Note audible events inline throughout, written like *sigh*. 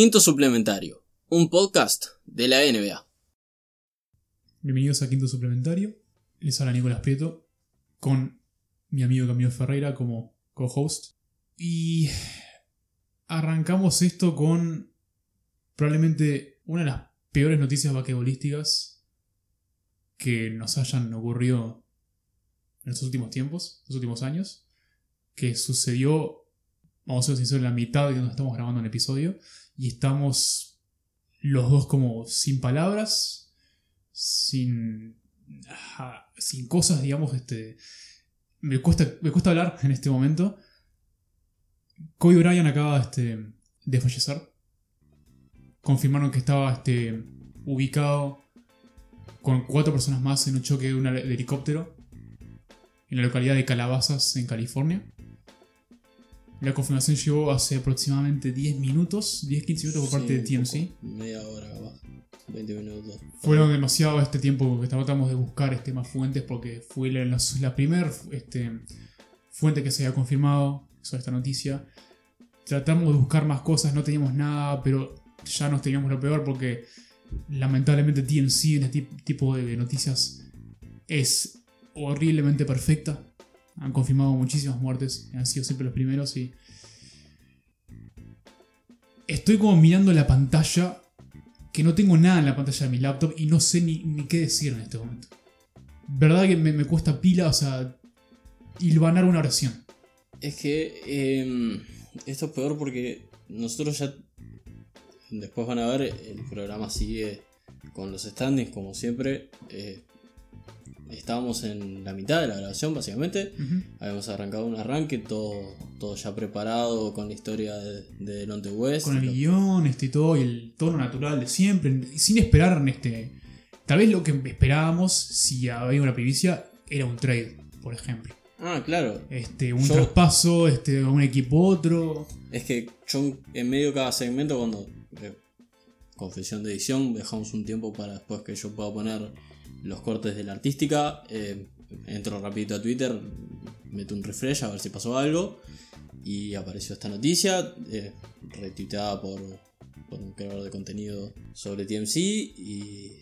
Quinto Suplementario, un podcast de la NBA. Bienvenidos a Quinto Suplementario. Les habla Nicolás Prieto con mi amigo Camilo Ferreira como co-host. Y arrancamos esto con probablemente una de las peores noticias vaquebolísticas que nos hayan ocurrido en estos últimos tiempos, estos últimos años, que sucedió, vamos a ser sinceros, en la mitad de cuando estamos grabando un episodio y estamos los dos como sin palabras, sin, ajá, sin cosas, digamos, este, me cuesta, me cuesta hablar en este momento. Kobe Bryant acaba este, de fallecer. Confirmaron que estaba este, ubicado con cuatro personas más en un choque de un helicóptero en la localidad de Calabazas, en California. La confirmación llegó hace aproximadamente 10 minutos, 10-15 minutos por parte de Sí, TMC. Media hora capaz. 20 minutos. Fueron demasiado este tiempo que tratamos de buscar este, más fuentes porque fue la, la, la primera este, fuente que se había confirmado sobre esta noticia. Tratamos de buscar más cosas, no teníamos nada, pero ya nos teníamos lo peor porque lamentablemente TMC en este tip- tipo de noticias es horriblemente perfecta. Han confirmado muchísimas muertes, han sido siempre los primeros y... Estoy como mirando la pantalla que no tengo nada en la pantalla de mi laptop y no sé ni, qué decir en este momento. Verdad que me, cuesta pila, o sea, hilvanar una oración. Es que eh, esto es peor porque nosotros ya. Después van a ver, el programa sigue con los standings como siempre. eh, estábamos en la mitad de la grabación, básicamente. Habíamos arrancado un arranque, todo, todo ya preparado con la historia de, de Delonte West. Con el guion, este y todo, y el tono natural de siempre, sin esperar este. Tal vez lo que esperábamos, si había una primicia, era un trade, por ejemplo. Ah, claro. Este, un Yo- traspaso, este, a un equipo otro. Es que yo en medio de cada segmento, cuando. eh, confesión de edición, dejamos un tiempo para después que yo pueda poner los cortes de la artística. eh, entro rapidito a Twitter, meto un refresh a ver si pasó algo. Y apareció esta noticia, eh, retuiteada por, por un creador de contenido sobre TMC. Y,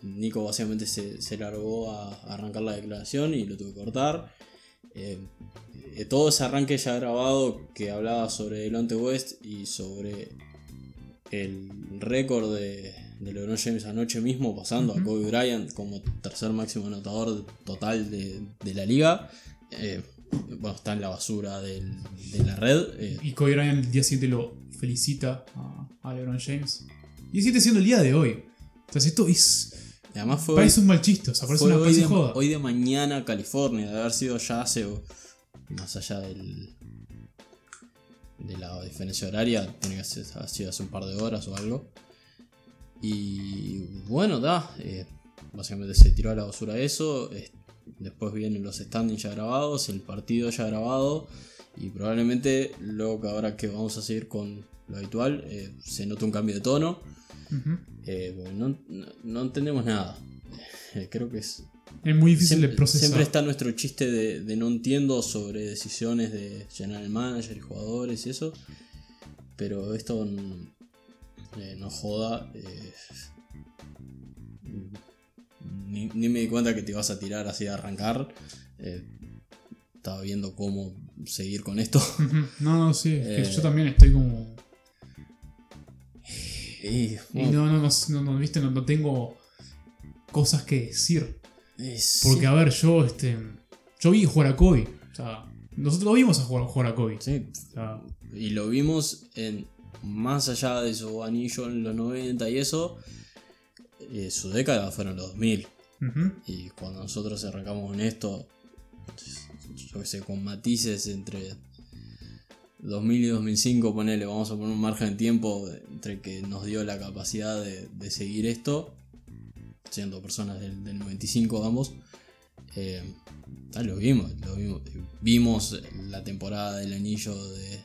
Nico básicamente se, se largó a, a arrancar la declaración y lo tuve que cortar. Eh, eh, todo ese arranque ya grabado que hablaba sobre Delonte West y sobre el récord de, de LeBron James anoche mismo, pasando a. Kobe Bryant como tercer máximo anotador total de, de la liga. eh, bueno, está en la basura del- de la red. eh, Y Kobe Bryant el día siguiente lo felicita a, a LeBron James. Y sigue siendo el día de hoy. Entonces esto es. además fue, Parece un mal chiste, o sea, parece una hoy, de, joda. hoy de mañana California, de haber sido ya hace, más allá del, de la diferencia horaria, tiene que ser, ha sido hace un par de horas o algo. Y bueno, da, eh, básicamente se tiró a la basura eso, eh, después vienen los standings ya grabados, el partido ya grabado, y probablemente luego que ahora que vamos a seguir con lo habitual, eh, se nota un cambio de tono. No, no- entendemos nada. Creo que es. Es muy difícil Siempre, de procesar. siempre está nuestro chiste de, de no entiendo sobre decisiones de general manager y jugadores y eso. Pero esto eh, no joda. eh, ni, ni me di cuenta que te ibas a tirar así a arrancar. eh, estaba viendo cómo seguir con esto. *laughs* No, no, sí. es que Eh. yo también estoy como. Y, bueno, no, no, no, no, no, viste, no, no tengo cosas que decir. es- Porque, a ver, yo, este. Yo vi jugar a Kobe. O sea, nosotros lo vimos a jugar, jugar a Kobe. sí, O sea, Y lo vimos en más allá de su anillo en los 90 y eso, eh, su década fueron los 2000. ujú. Y cuando nosotros arrancamos en esto, yo que sé, con matices entre 2000 y 2005, ponele, vamos a poner un margen de tiempo entre que nos dio la capacidad de, de seguir esto, siendo personas del, del 95 ambos. eh, lo vimos, lo vimos. Vimos la temporada del anillo de,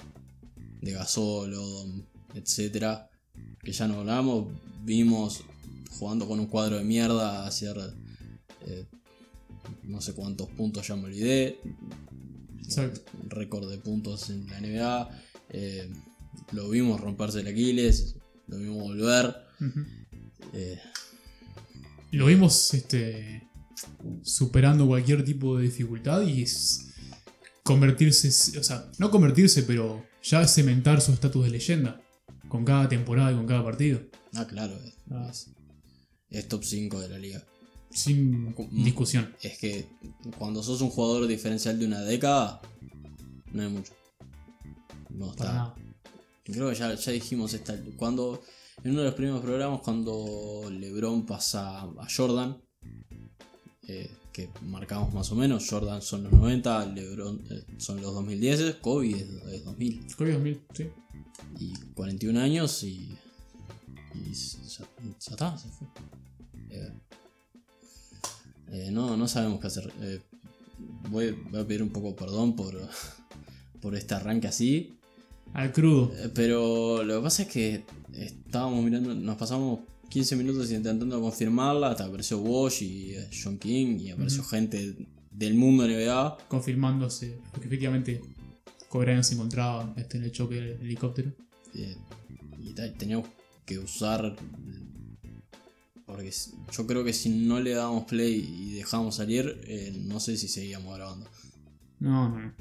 de Gasol, Odom, etcétera, que ya no hablamos. Vimos jugando con un cuadro de mierda hacer eh, no sé cuántos puntos, ya me olvidé. Exacto. Récord de puntos en la NBA. eh, lo vimos romperse el Aquiles, lo vimos volver. Eh, Lo vimos este, superando cualquier tipo de dificultad y es convertirse, o sea, no convertirse, pero ya cementar su estatus de leyenda con cada temporada y con cada partido. ah, claro, es, Ah. es- es top 5 de la liga. Sin Mm. discusión. Es que cuando sos un jugador diferencial de una década, no hay mucho. No Para está. nada. Creo que ya, ya dijimos esta. Cuando. En uno de los primeros programas, cuando LeBron pasa a Jordan, eh, que marcamos más o menos, Jordan son los 90, LeBron eh, son los 2010, Kobe es, es 2000. Kobe 2000, sí. Y 41 años y. Y ya, ya está, se fue. Eh, eh, no, no sabemos qué hacer. Eh, voy, voy a pedir un poco perdón por, *laughs* por este arranque así. Al crudo. Eh, Pero lo que pasa es que estábamos mirando, nos pasamos 15 minutos intentando confirmarla, hasta apareció Wash y eh, John King y apareció gente del mundo NBA. Confirmándose. Porque efectivamente Kobe Bryant se encontraba este, en el choque del helicóptero. eh, y teníamos que usar. Porque yo creo que si no le dábamos play y dejábamos salir, eh, no sé si seguíamos grabando. No, no.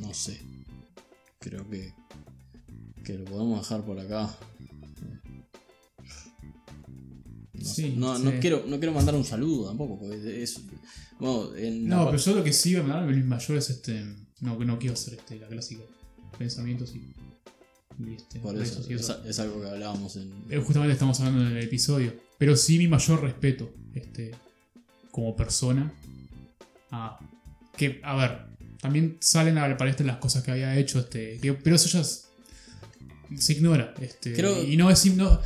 No sé. Creo que. Que lo podemos dejar por acá. No. Sí, no, quiero, no quiero mandar un saludo tampoco, porque es. Bueno, en la No, pero yo lo que sí voy a mandar a mis mayores, este. No, que no quiero hacer este, la clásica. Pensamientos y. y este, por eso, y es, eso. es algo que hablábamos en. Eh, Justamente estamos hablando en el episodio. Pero sí mi mayor respeto. Este. Como persona. A. Que, a ver. También salen a la palestra las cosas que había hecho. Este. que- pero eso ya es- se ignora. Este. Creo- Y no es. No,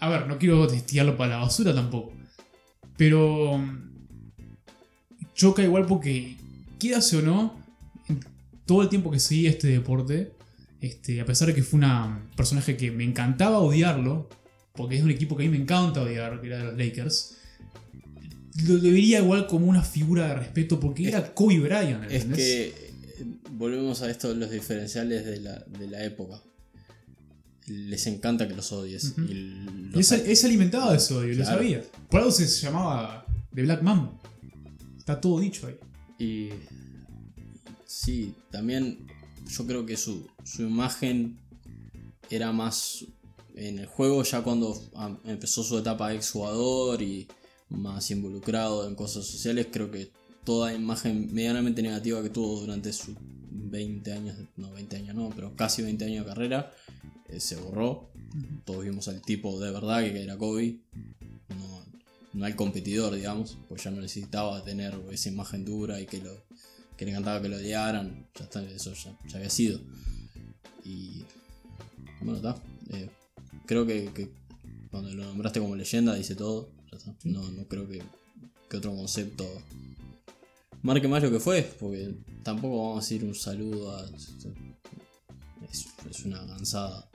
a ver, no quiero destillarlo para la basura tampoco. Pero. mm, Choca igual porque. Quédase o no. Todo el tiempo que seguí este deporte. Este, a pesar de que fue un personaje que me encantaba odiarlo, porque es un equipo que a mí me encanta odiar, que era de los Lakers, lo debería igual como una figura de respeto, porque era Kobe Bryant. Es ¿entendés? que eh, volvemos a esto de los diferenciales de la, de la época. Les encanta que los odies. Y los- es, es alimentado de eso, odio, lo sabía. Por algo se llamaba The Black Mamba. Está todo dicho ahí. Y sí, también yo creo que su, su imagen era más en el juego ya cuando empezó su etapa de exjugador y más involucrado en cosas sociales, creo que toda imagen medianamente negativa que tuvo durante sus 20 años, no 20 años no, pero casi 20 años de carrera, eh, se borró. Todos vimos al tipo de verdad que era Kobe, no, no al competidor, digamos, pues ya no necesitaba tener esa imagen dura y que lo que le encantaba que lo odiaran, ya está, eso ya, ya había sido. Y bueno, está. eh, creo que, que cuando lo nombraste como leyenda dice todo, ya está. No, no creo que, que otro concepto marque más lo que fue, porque tampoco vamos a decir un saludo a... Es, es una cansada.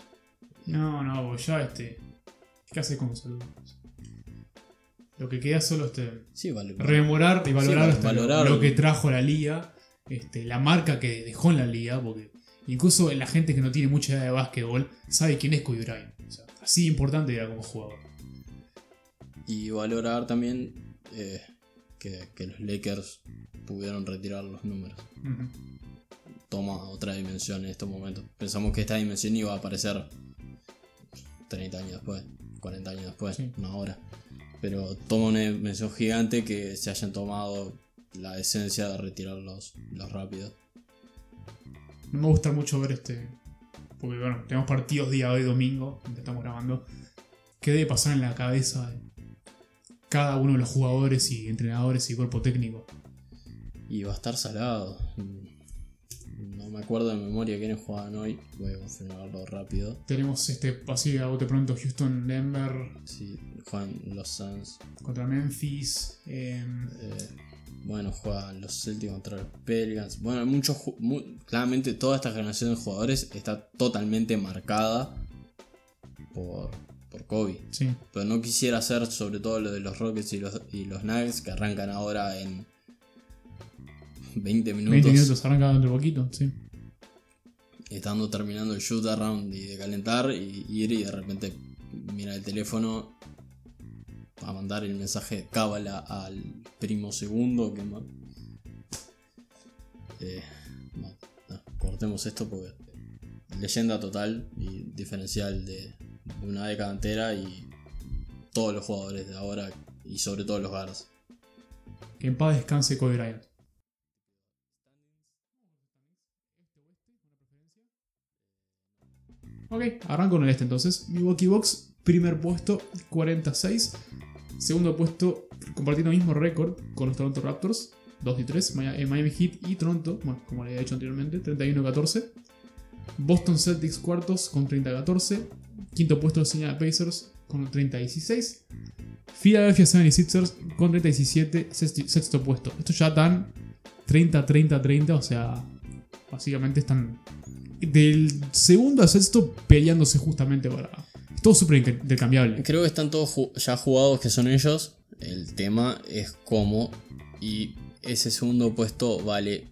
No, no, ya este. ¿Qué hace con saludos? Lo que queda solo este. Sí, vale. rememorar y valorar, Sí, lo- valorar. Lo, que trajo la liga, este, la marca que dejó en la liga, porque incluso la gente que no tiene mucha idea de básquetbol sabe quién es Kobe Bryant. O sea, así importante era como jugador. Y valorar también eh, que, que los Lakers pudieron retirar los números. Toma otra dimensión en estos momentos. Pensamos que esta dimensión iba a aparecer 30 años después, 40 años después, Sí. una hora. Pero toma una dimensión gigante que se hayan tomado la esencia de retirar los, los rápidos. No me gusta mucho ver este. Porque bueno, tenemos partidos día hoy domingo, donde estamos grabando. ¿Qué debe pasar en la cabeza de cada uno de los jugadores y entrenadores y cuerpo técnico? Y va a estar salado. Me acuerdo de memoria quiénes jugaban hoy. Voy a confirmarlo rápido. Tenemos este así a bote pronto Houston, Denver Sí, juegan los Suns. contra Memphis. em, Eh, bueno, juegan los Celtics contra los Pelicans. Bueno, muchos claramente toda esta generación de jugadores está totalmente marcada por, por Kobe. sí. Pero no quisiera hacer sobre todo lo de los Rockets y los, y los Nuggets que arrancan ahora en 20 minutos. 20 minutos arranca dentro de poquito, sí. Estando terminando el shoot around y de calentar y ir y de repente mira el teléfono a mandar el mensaje de cábala al primo segundo que Eh, cortemos esto porque leyenda total y diferencial de, una década entera y todos los jugadores de ahora y sobre todo los guards. Que en paz descanse Kobe Bryant. Ok, arranco con el este entonces. Milwaukee Bucks, primer puesto, 46. Segundo puesto, compartiendo el mismo récord con los Toronto Raptors, 2 y 3. Mia- eh, Miami Heat y Toronto, bueno, como le había dicho anteriormente, 31-14. Boston Celtics cuartos con 30-14. Quinto puesto los Indiana Pacers con 30-16. Philadelphia 76ers con 30-17, sexto, sexto puesto. Estos ya están 30-30-30, o sea, básicamente están del segundo al sexto peleándose justamente para... Es todo súper inter- intercambiable. Creo que están todos ju- ya jugados que son ellos. El tema es cómo. Y ese segundo puesto vale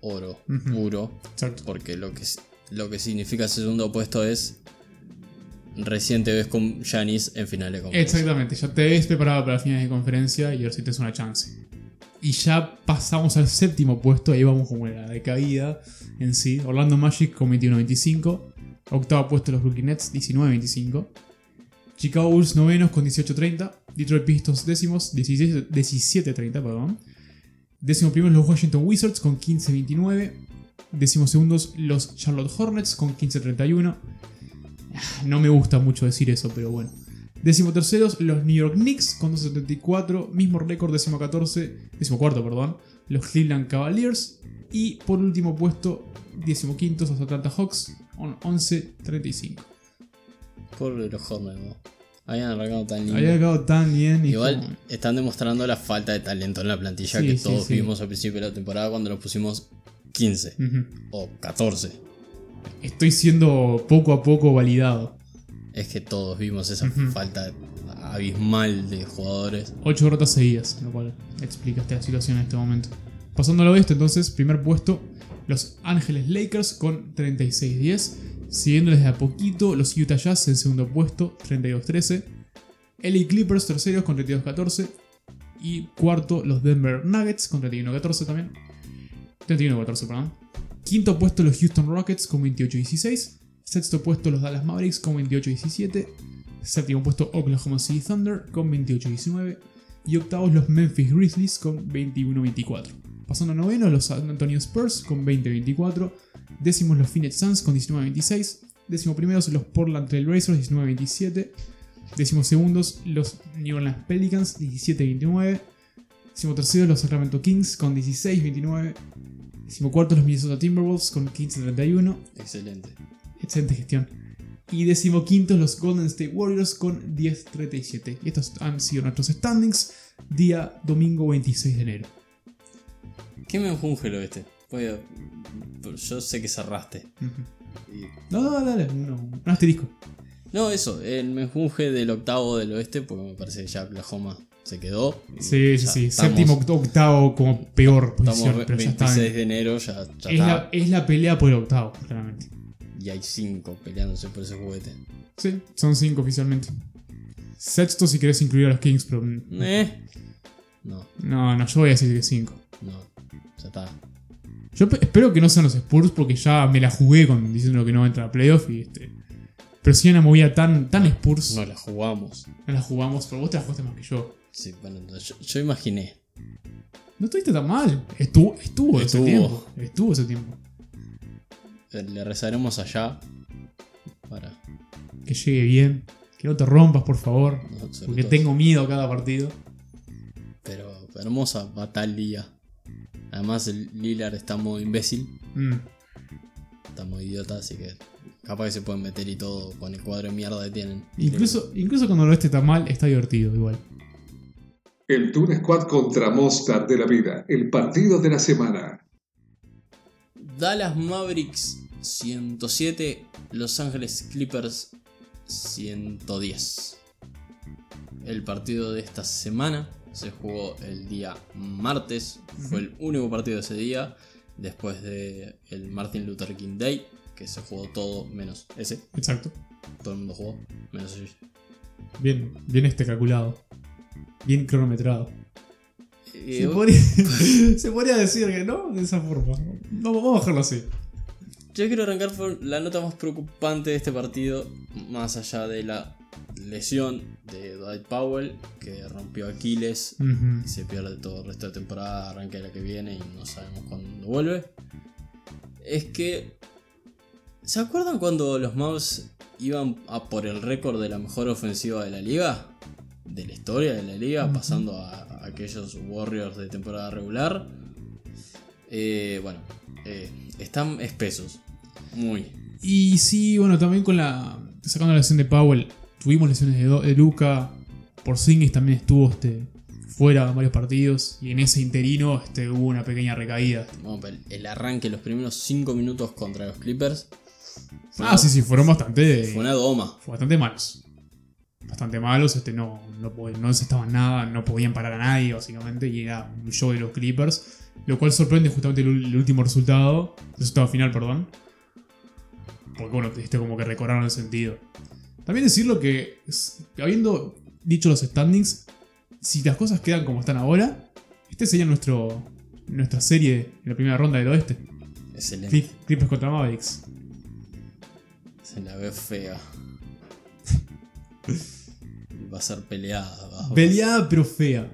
oro puro. Exacto. Porque lo que, lo que significa ese segundo puesto es. Recién te ves con Janis en final de conferencia. Exactamente, ya te ves preparado para finales de conferencia y ahora sí te es una chance. Y ya pasamos al séptimo puesto, ahí vamos como en la decaída en sí. Orlando Magic con 21-25. Octavo puesto los Brooklyn Nets, 19-25. Chicago Bulls novenos con 18-30. Detroit Pistons décimos, 16 17-30, perdón. Décimo primero los Washington Wizards con 15-29. Décimo segundos los Charlotte Hornets con 15-31. No me gusta mucho decir eso, pero bueno. Décimo terceros, los New York Knicks con 274, mismo récord décimo 14, décimo cuarto, perdón, los Cleveland Cavaliers y por último puesto, décimo quintos, los Atlanta Hawks con 11-35. Por los Hornets, ¿no? Habían arrancado tan lindo. Había quedado tan bien Igual como- están demostrando la falta de talento en la plantilla Sí, que sí, todos sí. vimos al principio de la temporada cuando los pusimos 15 Ujú. o 14. Estoy siendo poco a poco validado. Es que todos vimos esa Ujú. falta abismal de jugadores. 8 derrotas seguidas, lo cual explica esta situación en este momento. Pasando al oeste, entonces, primer puesto, los Ángeles Lakers con 36-10. Siguiéndoles de a poquito, los Utah Jazz en segundo puesto, 32-13. LA Clippers terceros con 32-14. Y cuarto, los Denver Nuggets con 31-14 también. 31-14, perdón. Quinto puesto, los Houston Rockets con 28-16. Sexto puesto, los Dallas Mavericks con 28-17. Séptimo puesto, Oklahoma City Thunder con 28-19. Y octavos, los Memphis Grizzlies con 21-24. Pasando a noveno, los San Antonio Spurs con 20-24. Décimos, los Phoenix Suns con 19-26. Décimo primeros, los Portland Trail Blazers 19-27. Décimo segundos, los New Orleans Pelicans 17-29. Décimo tercero, los Sacramento Kings con 16-29. Décimo cuarto, los Minnesota Timberwolves con 15-31. Excelente. Excelente gestión. Y decimoquintos los Golden State Warriors con 10-37. Y estos han sido nuestros standings día domingo 26 de enero. ¿Qué me enjunge lo este? Voy a- Yo sé que cerraste. Y- No, no, dale, no, un asterisco. No, eso, el menjunje del octavo del oeste, porque me parece que ya Oklahoma se quedó. Sí, sí, sí. estamos- Séptimo, octavo como peor Estamos posición, ya 26 está. en- de enero, ya, ya Es está. la, es la pelea por el octavo, claramente. Y hay 5 peleándose por ese juguete. Sí, son cinco oficialmente. Sexto si querés incluir a los Kings, pero. Eh. No, No, no, yo voy a decir que cinco. no. Ya está. Yo pe- espero que no sean los Spurs porque ya me la jugué con diciendo que no entra a playoff y este. Pero si hay una movida tan, tan Spurs, No la jugamos. no la jugamos, pero vos te la jugaste más que yo. Sí, bueno, yo, yo imaginé. No estuviste tan mal. Estuvo, estuvo, Estuvo. ese tiempo. Estuvo ese tiempo. Le rezaremos allá. Para. Que llegue bien. Que no te rompas, por favor. Porque tengo miedo a cada partido. Pero hermosa batalla. Además, el Lillard está modo imbécil. Mm. Está modo idiota, así que. Capaz que se pueden meter y todo con el cuadro de mierda que tienen. Incluso, incluso cuando lo esté tan mal, está divertido igual. El Toon Squad contra Mostar de la Vida, el partido de la semana. Dallas Mavericks 107, Los Ángeles Clippers 110. El partido de esta semana se jugó el día martes, fue el único partido de ese día, después de el Martin Luther King Day, que se jugó todo menos ese. Exacto. Todo el mundo jugó, menos ellos. Bien, bien este calculado. Bien cronometrado. Y Se podría, *laughs* *laughs* se podría decir que no, de esa forma. No, vamos a dejarlo así. Yo quiero arrancar por la nota más preocupante de este partido, más allá de la lesión de Dwight Powell, que rompió Aquiles y se pierde todo el resto de temporada, arranca la que viene y no sabemos cuándo vuelve. Es que. ¿Se acuerdan cuando los Mavs iban a por el récord de la mejor ofensiva de la liga? De la historia de la liga, pasando a, a aquellos Warriors de temporada regular. Eh, bueno, eh, están espesos. Muy. Y sí, bueno, también con la. Sacando la lesión de Powell, tuvimos lesiones de, Do- de Luca. Porzingis también estuvo este, fuera en varios partidos. Y en ese interino este, hubo una pequeña recaída. El, el arranque, los primeros 5 minutos contra los Clippers. Ah, una- sí, sí, fueron bastante. Fue una doma. fue bastante malos. Bastante malos, este, no, no, no se estaban nada, no podían parar a nadie, básicamente, y era un show de los Clippers. Lo cual sorprende justamente el, último resultado, el resultado final, perdón. Porque bueno, este como que recordaron el sentido. También decirlo que, habiendo dicho los standings, si las cosas quedan como están ahora, este sería nuestro, nuestra serie en la primera ronda del oeste. Excelente. Clip- Clippers contra Mavericks. Se la ve fea. Va a ser peleada. va- Peleada pero fea.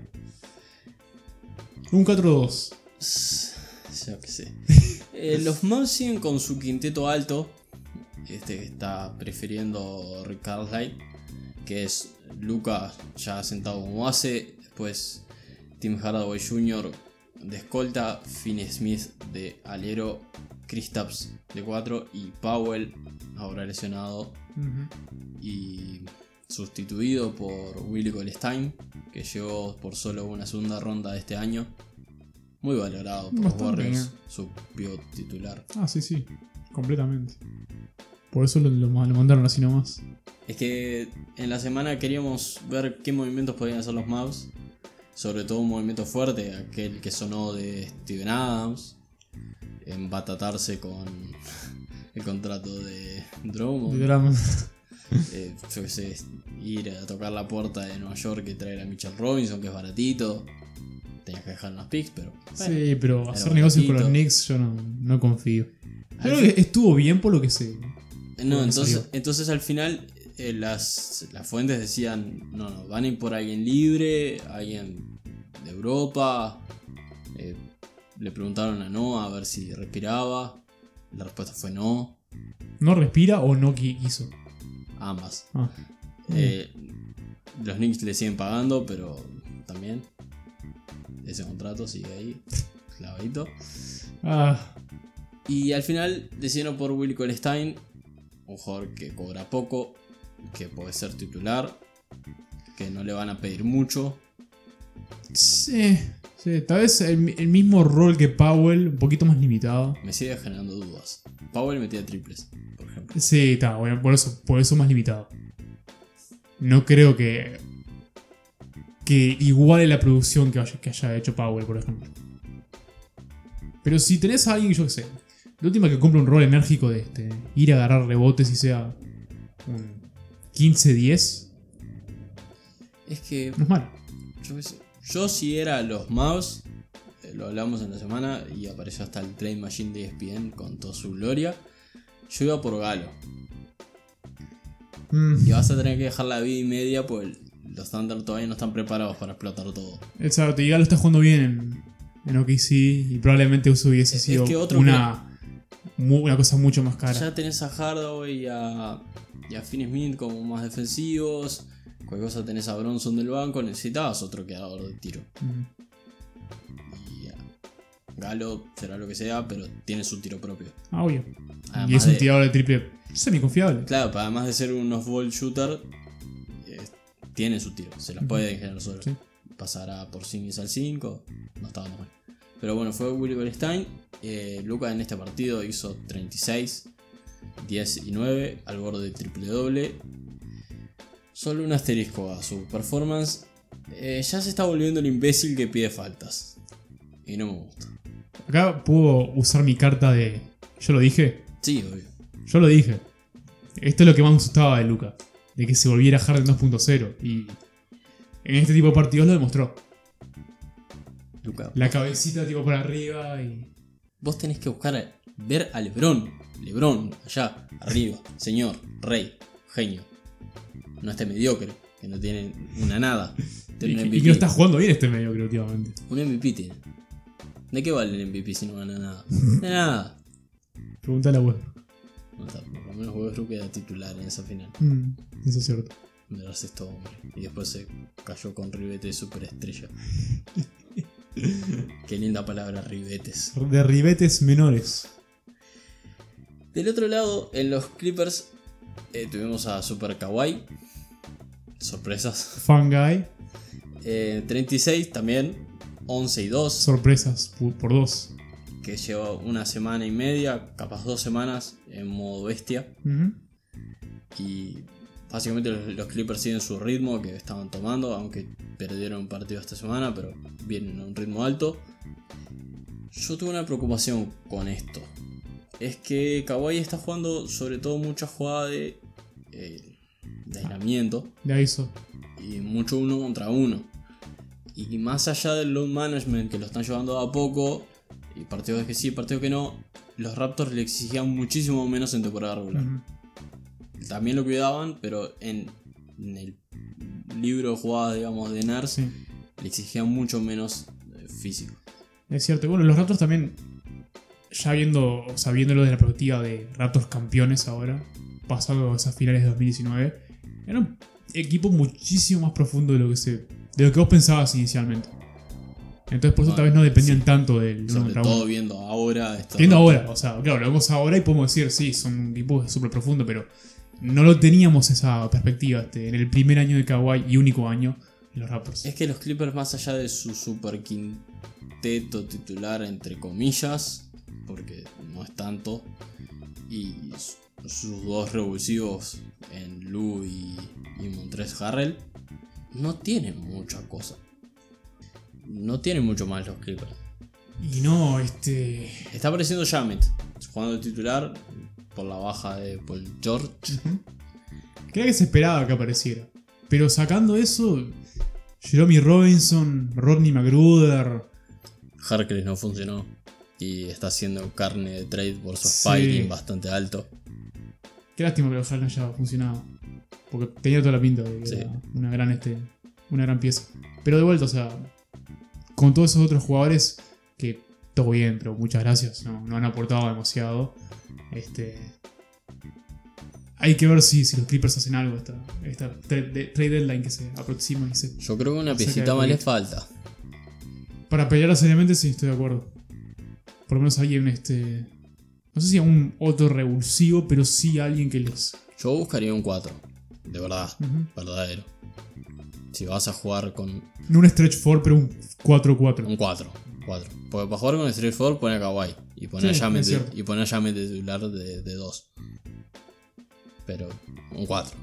Un 4-2. Yo qué sé. *laughs* Eh, los Mavs siguen con su quinteto alto. Este que está prefiriendo Rick Carlisle. Que es Luca ya sentado como base. Después Tim Hardaway Jr. de escolta. Finn Smith de alero. Kristaps de 4. Y Powell ahora lesionado. y sustituido por Willy Colstein, que llegó por solo una segunda ronda de este año. Muy valorado por Bastante su pivot titular. Ah, sí, sí. Completamente. Por eso lo, lo- lo mandaron así nomás. Es que en la semana queríamos ver qué movimientos podían hacer los Mavs. Sobre todo un movimiento fuerte, aquel que sonó de Steven Adams. Embatatarse con *laughs* el contrato de Drummond. *laughs* Eh, yo qué sé, ir a tocar la puerta de Nueva York y traer a Mitchell Robinson, que es baratito. Tenías que dejar unos picks, pero. bueno. Sí, pero hacer negocios con los. Knicks yo no, no confío. Yo creo que estuvo bien por lo que sé. No, Bueno, entonces, salió. entonces al final eh, las, las fuentes decían: no, no, van a ir por alguien libre, alguien de Europa. Eh, le preguntaron a Noah a ver si respiraba. La respuesta fue no, ¿No respira o no qui- quiso? ambas. Ah. Eh, los Knicks le siguen pagando, pero también ese contrato sigue ahí, clavadito. Ah, Y al final decidieron por Will Colstein, un jugador que cobra poco, que puede ser titular, que no le van a pedir mucho. sí, sí. Tal vez el, el mismo rol que Powell, un poquito más limitado. Me sigue generando dudas. Powell metía triples, por ejemplo. Sí, está, bueno, por eso, por eso más limitado. No creo que. Que iguale la producción que haya, que haya hecho Powell, por ejemplo. Pero si tenés a alguien, yo qué sé, de última que cumple un rol enérgico de este, ir a agarrar rebotes y sea un 15-10, Es que no es malo. yo, yo si era los Mavs, eh, lo hablamos en la semana y apareció hasta el Trade Machine de ESPN con toda su gloria. Yo iba por Galo. Mm, Y vas a tener que dejar la vida y media, pues los Thunder todavía no están preparados para explotar todo. exacto, y Galo está jugando bien en, en OKC y probablemente eso hubiese Es sido que otro una, mu- una cosa mucho más cara. Ya tenés a Hardaway y a, y a Finn Smith como más defensivos. Cualquier cosa tenés a Bronson del banco. Necesitabas otro creador de tiro. Y a Galo será lo que sea, pero tiene su tiro propio. Ah, obvio. Además y es un tirador de triple semi confiable. Claro, además de ser un off-ball shooter, eh, tiene su tiro. Se las puede generar solo. Sí. Pasará por Simis al 5. No estaba mal. Pero bueno, fue Willy Goldstein. Eh, Luca en este partido hizo 36, 10 y 9 al borde del triple doble. Solo un asterisco a su performance. Eh, ya se está volviendo el imbécil que pide faltas. Y no me gusta. Acá puedo usar mi carta de. Yo lo dije. Sí, obvio. Yo lo dije. Esto es lo que más me gustaba de Luca. De que se volviera Harden 2.0. Y en este tipo de partidos lo demostró. Luca, La cabecita tipo para arriba y... vos tenés que buscar a- ver a Lebron. Lebron, allá, arriba, señor, rey, genio. No este mediocre, que no tiene una nada. Y, *laughs* Tiene un que- y MVP. que no está jugando bien este medio, creo, últimamente. Un MVP tiene. ¿De qué vale el MVP si no gana nada? *laughs* De nada. Pregúntale a web. No, está, por lo menos Westbrook era titular en esa final. Mm, eso es cierto. Del sexto hombre. Y después se cayó con ribete de superestrella. *laughs* Qué linda palabra, ribetes. De ribetes menores. Del otro lado, en los Clippers eh, tuvimos a Super Kawaii. Sorpresas. Fan guy. Eh, 36 también. 11 y 2. Sorpresas por, por dos. Que lleva una semana y media, capaz dos semanas en modo bestia. Y básicamente los, los Clippers siguen su ritmo que estaban tomando, aunque perdieron un partido esta semana, pero vienen a un ritmo alto. Yo tuve una preocupación con esto. Es que Kawhi está jugando sobre todo mucha jugada de, eh, de aislamiento De y mucho uno contra uno. Y más allá del load management que lo están llevando a poco, y partidos que sí, partidos que no, los Raptors le exigían muchísimo menos en temporada regular también lo cuidaban, pero en, en el libro de jugadas, digamos, de Nars, Sí. le exigían mucho menos eh, físico. Es cierto. Y Bueno, los Raptors también, ya viendo, o sea, viéndolo desde la perspectiva de Raptors campeones ahora, pasado esas finales de 2019, era un equipo muchísimo más profundo de lo que se, de lo que vos pensabas inicialmente. Entonces por eso Bueno, tal vez no dependían sí. tanto del uno Sobre contra todo uno. viendo ahora. Viendo ahora, o sea, claro, lo vemos ahora y podemos decir, sí, son equipo súper profundo, pero no lo teníamos esa perspectiva este, en el primer año de Kawhi y único año en los Raptors. Es que los Clippers, más allá de su super quinteto titular, entre comillas, porque no es tanto, y su- sus dos revulsivos en Lu y, y Montrez Harrell, no tienen mucha cosa. No tienen mucho más los Clippers. Y no, este... Está apareciendo Jamet, jugando de titular por la baja de Paul George. Ujú. Creía que se esperaba que apareciera. Pero sacando eso, Jeremy Robinson, Rodney McGruder, Harkless no funcionó y está haciendo carne de trade por su Sí. bastante alto. qué lástima que ojalá no haya funcionado. Porque tenía toda la pinta de que Sí. era una gran, este, una gran pieza. Pero de vuelta, o sea, con todos esos otros jugadores que todo bien, pero muchas gracias, no, no han aportado demasiado. Este, hay que ver si, si los Clippers hacen algo esta, esta tra- de- trade deadline que se aproxima y se Yo creo que una piecita más le poquito. falta. Para pelear seriamente, sí, estoy de acuerdo. Por lo menos alguien, este. No sé si un otro revulsivo, pero sí alguien que les. Yo buscaría un 4, de verdad, verdadero. Si vas a jugar con No un stretch 4, pero un 4-4. un 4, 4. Porque para jugar con Street 4 pone a Kawhi y pone Sí, a de, cierto. y pone a Jamet de titular de 2. Pero un 4,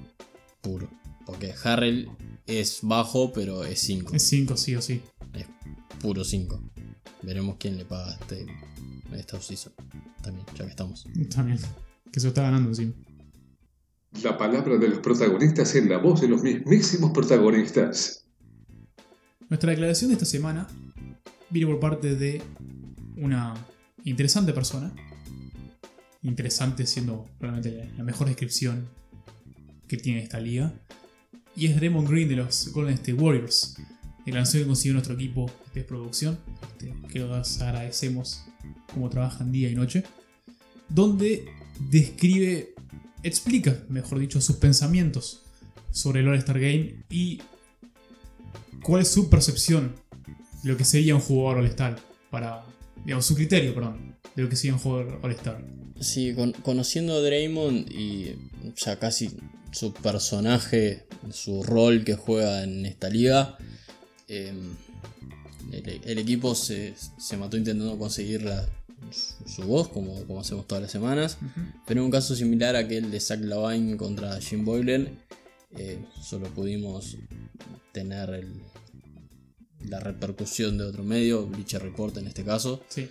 puro. Porque Harrell es bajo, pero es 5. Es 5, sí o sí. Es puro 5. Veremos quién le paga este, esta. También, ya que estamos. También. Que se lo está ganando encima. La palabra de los protagonistas en la voz de los mismísimos protagonistas. Nuestra declaración de esta semana viene por parte de una interesante persona. Interesante siendo realmente la- mejor descripción que tiene esta liga. Y es Draymond Green de los Golden State Warriors. Declaración que consiguió nuestro equipo de producción. este, que los agradecemos como trabajan día y noche. Donde describe, explica, mejor dicho, sus pensamientos sobre el All-Star Game y cuál es su percepción de lo que sería un jugador All-Star. Para, digamos, su criterio, perdón, de lo que sería un jugador All-Star. Sí, con- conociendo a Draymond y ya casi su personaje, su rol que juega en esta liga, el, el equipo se, se mató intentando conseguir la- su, voz, como, como hacemos todas las semanas. Pero en un caso similar a aquel de Zach Lavine contra Jim Boylan, eh, solo pudimos tener el- la repercusión de otro medio, Bleacher Report en este caso Sí.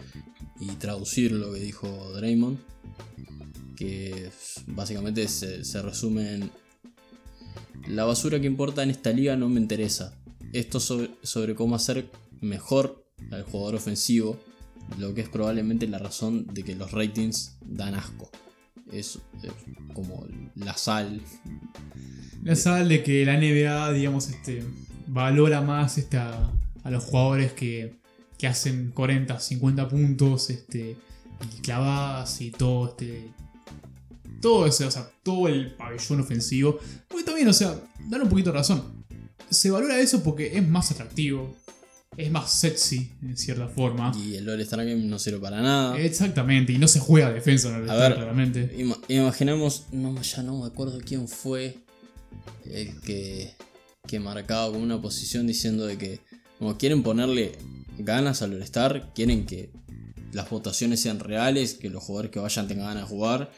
y traducir lo que dijo Draymond. que básicamente se, se resume en la basura que importa en esta liga no me interesa. Esto sobre, sobre cómo hacer mejor al jugador ofensivo, lo que es probablemente la razón de que los ratings dan asco. Es, como la sal. La sal de que la NBA, digamos, este, valora más este, a, a los jugadores que, que hacen 40, 50 puntos, este, y clavadas y todo este. Todo ese, o sea, todo el pabellón ofensivo. Porque también, o sea, dan un poquito de razón. Se valora eso porque es más atractivo. Es más sexy, en cierta forma. Y el All-Star Game no sirve para nada. Exactamente, y no se juega a defensa en el A ver, claramente. Ima- imaginemos, no, ya no me acuerdo quién fue el que, que marcaba con una posición diciendo de que como quieren ponerle ganas al All-Star, quieren que las votaciones sean reales, que los jugadores que vayan tengan ganas de jugar,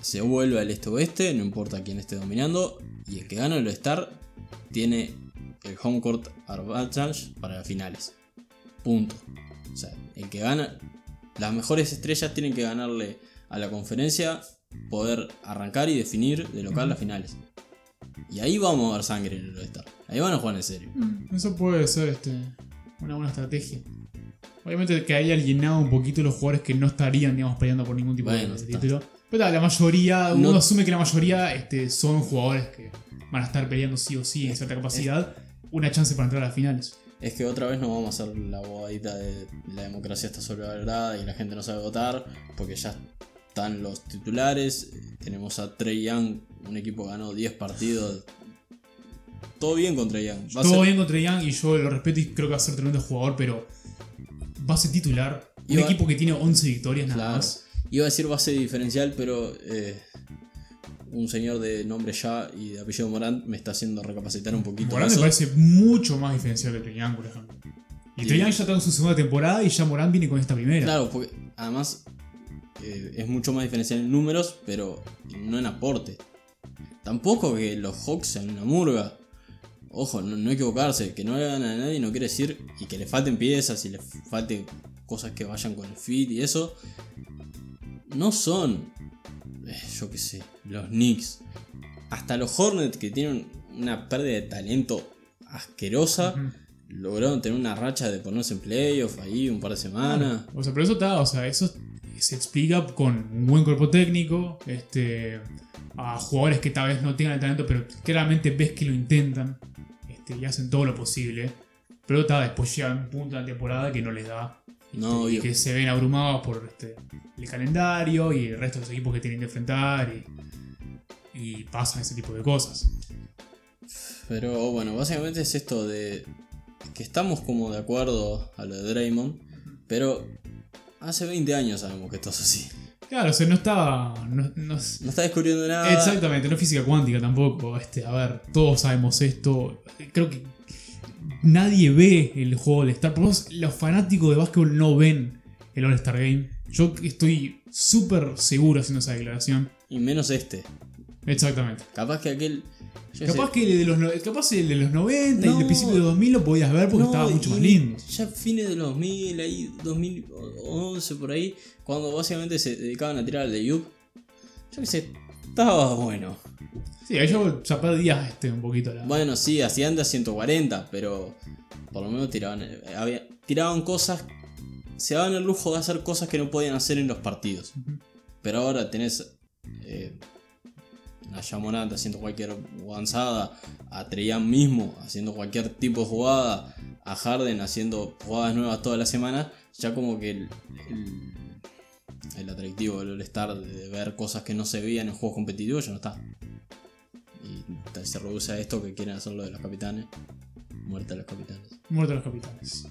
se vuelve al este-oeste, no importa quién esté dominando, y el que gana el All-Star tiene el home court advantage para las finales. Punto. O sea, el que gana, las mejores estrellas tienen que ganarle a la conferencia, poder arrancar y definir de local las finales. Y ahí vamos a ver sangre en el All-Star. Ahí van a jugar en serio. Mm, Eso puede ser este, una buena estrategia. Obviamente que haya alienado un poquito los jugadores que no estarían, digamos, peleando por ningún tipo Bueno, de título. Pero la mayoría, No- uno asume que la mayoría este, son jugadores que van a estar peleando sí o sí en cierta capacidad. Una chance para entrar a las finales. Es que otra vez no vamos a hacer la bobadita de la democracia está sobrevalorada y la gente no sabe votar, porque ya están los titulares. Tenemos a Trey Young, un equipo que ganó 10 partidos. Todo bien con Trey Young. Va a Todo ser- bien contra Young y yo lo respeto y creo que va a ser tremendo jugador, pero base titular. Un equipo que tiene 11 victorias nada Claro. más. Iba a decir base diferencial, pero eh, un señor de nombre ya y de apellido Morant me está haciendo recapacitar un poquito. Morán me eso. parece mucho más diferencial que Young, por ejemplo. Y Young ya está en su segunda temporada y ya Morán viene con esta primera. Claro, porque además eh, es mucho más diferencial en números, pero no en aporte. Tampoco que los Hawks sean una murga. Ojo, no, no equivocarse, que no le ganan a nadie no quiere decir y que le falten piezas y le falten cosas que vayan con el fit y eso. No son, yo qué sé, los Knicks. Hasta los Hornets que tienen una pérdida de talento asquerosa. Lograron tener una racha de ponerse en playoff ahí un par de semanas. O sea, pero eso está, o sea, eso se explica con un buen cuerpo técnico, este, a jugadores que tal vez no tengan el talento, pero claramente ves que lo intentan este, y hacen todo lo posible. Pero está, después llega un punto de la temporada que no les da. No, que se ven abrumados por este, el calendario y el resto de los equipos que tienen que enfrentar y, y pasan ese tipo de cosas. Pero bueno, básicamente es esto de que estamos como de acuerdo a lo de Draymond, pero hace 20 años sabemos que esto es así. Claro, o sea, no está. No, no es- No está descubriendo nada. Exactamente, no es física cuántica tampoco. Este, a ver, todos sabemos esto. Creo que nadie ve el juego de Star. Por lo menos los fanáticos de básquetbol no ven el All-Star Game. Yo estoy súper seguro haciendo esa declaración. Y menos este. Exactamente. Capaz que aquel. Capaz sé, que el de los, capaz el de los 90 y el principio de 2000 lo podías ver porque no, estaba mucho más lindo. Ya fines de los 2000, ahí 2011 por ahí, cuando básicamente se dedicaban a tirar al de Yup. Yo qué sé, estaba bueno. Sí, ahí yo ya perdía este, un poquito la. Bueno, sí, hacían de a 140, pero por lo menos tiraban, eh, había- tiraban cosas, se daban el lujo de hacer cosas que no podían hacer en los partidos. Pero ahora tenés eh, a Yamorant haciendo cualquier avanzada, a Treyan mismo haciendo cualquier tipo de jugada, a Harden haciendo jugadas nuevas toda la semana, ya como que el, el, el atractivo del All-Star de ver cosas que no se veían en juegos competitivos ya no está. Y tal- se reduce a esto que quieren hacer lo de los capitanes. Muerte a los capitanes. Muerte a los capitanes.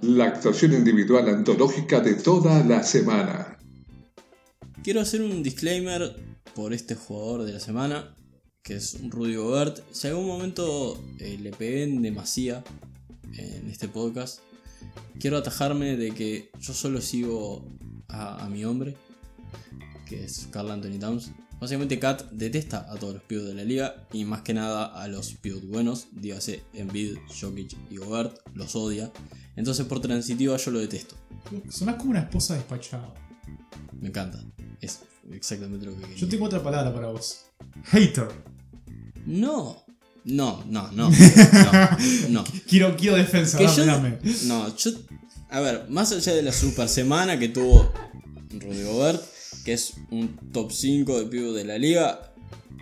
La actuación individual antológica de toda la semana. Quiero hacer un disclaimer por este jugador de la semana, que es Rudy Gobert. Si algún momento eh, le pegué en demasía en este podcast, quiero atajarme de que yo solo sigo a, a mi hombre, que es Carl Anthony Towns. Básicamente Kat detesta a todos los pibos de la liga y más que nada a los pibos buenos, dígase Embiid, Jokic y Gobert, los odia. Entonces por transitiva yo lo detesto. Sonás como una esposa despachada. Me encanta. Es, exactamente lo que quería. Yo tengo otra palabra para vos. Hater. No, no, no, no. *laughs* No, no. Quiero, quiero defensa, Que dame, yo- dame. No, yo. A ver, más allá de la super semana que tuvo Rudy Gobert, que es un top 5 de pibos de la liga,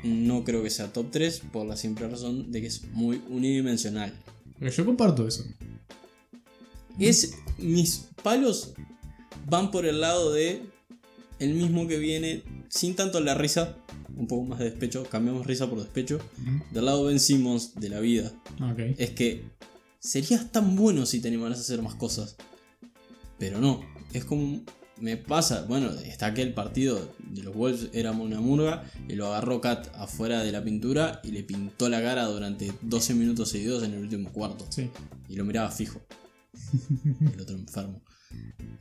no creo que sea top 3 por la simple razón de que es muy unidimensional. Yo comparto eso. Es, mis palos van por el lado de el mismo que viene sin tanto la risa, un poco más de despecho, cambiamos risa por despecho, del lado Ben Simmons de la vida. Ok. es que serías tan bueno si te animaras a hacer más cosas. Pero no, es como me pasa, bueno, está aquel partido de los Wolves, era una murga, y lo agarró Kat afuera de la pintura y le pintó la cara durante 12 minutos seguidos en el último cuarto. Sí. Y lo miraba fijo. El otro enfermo.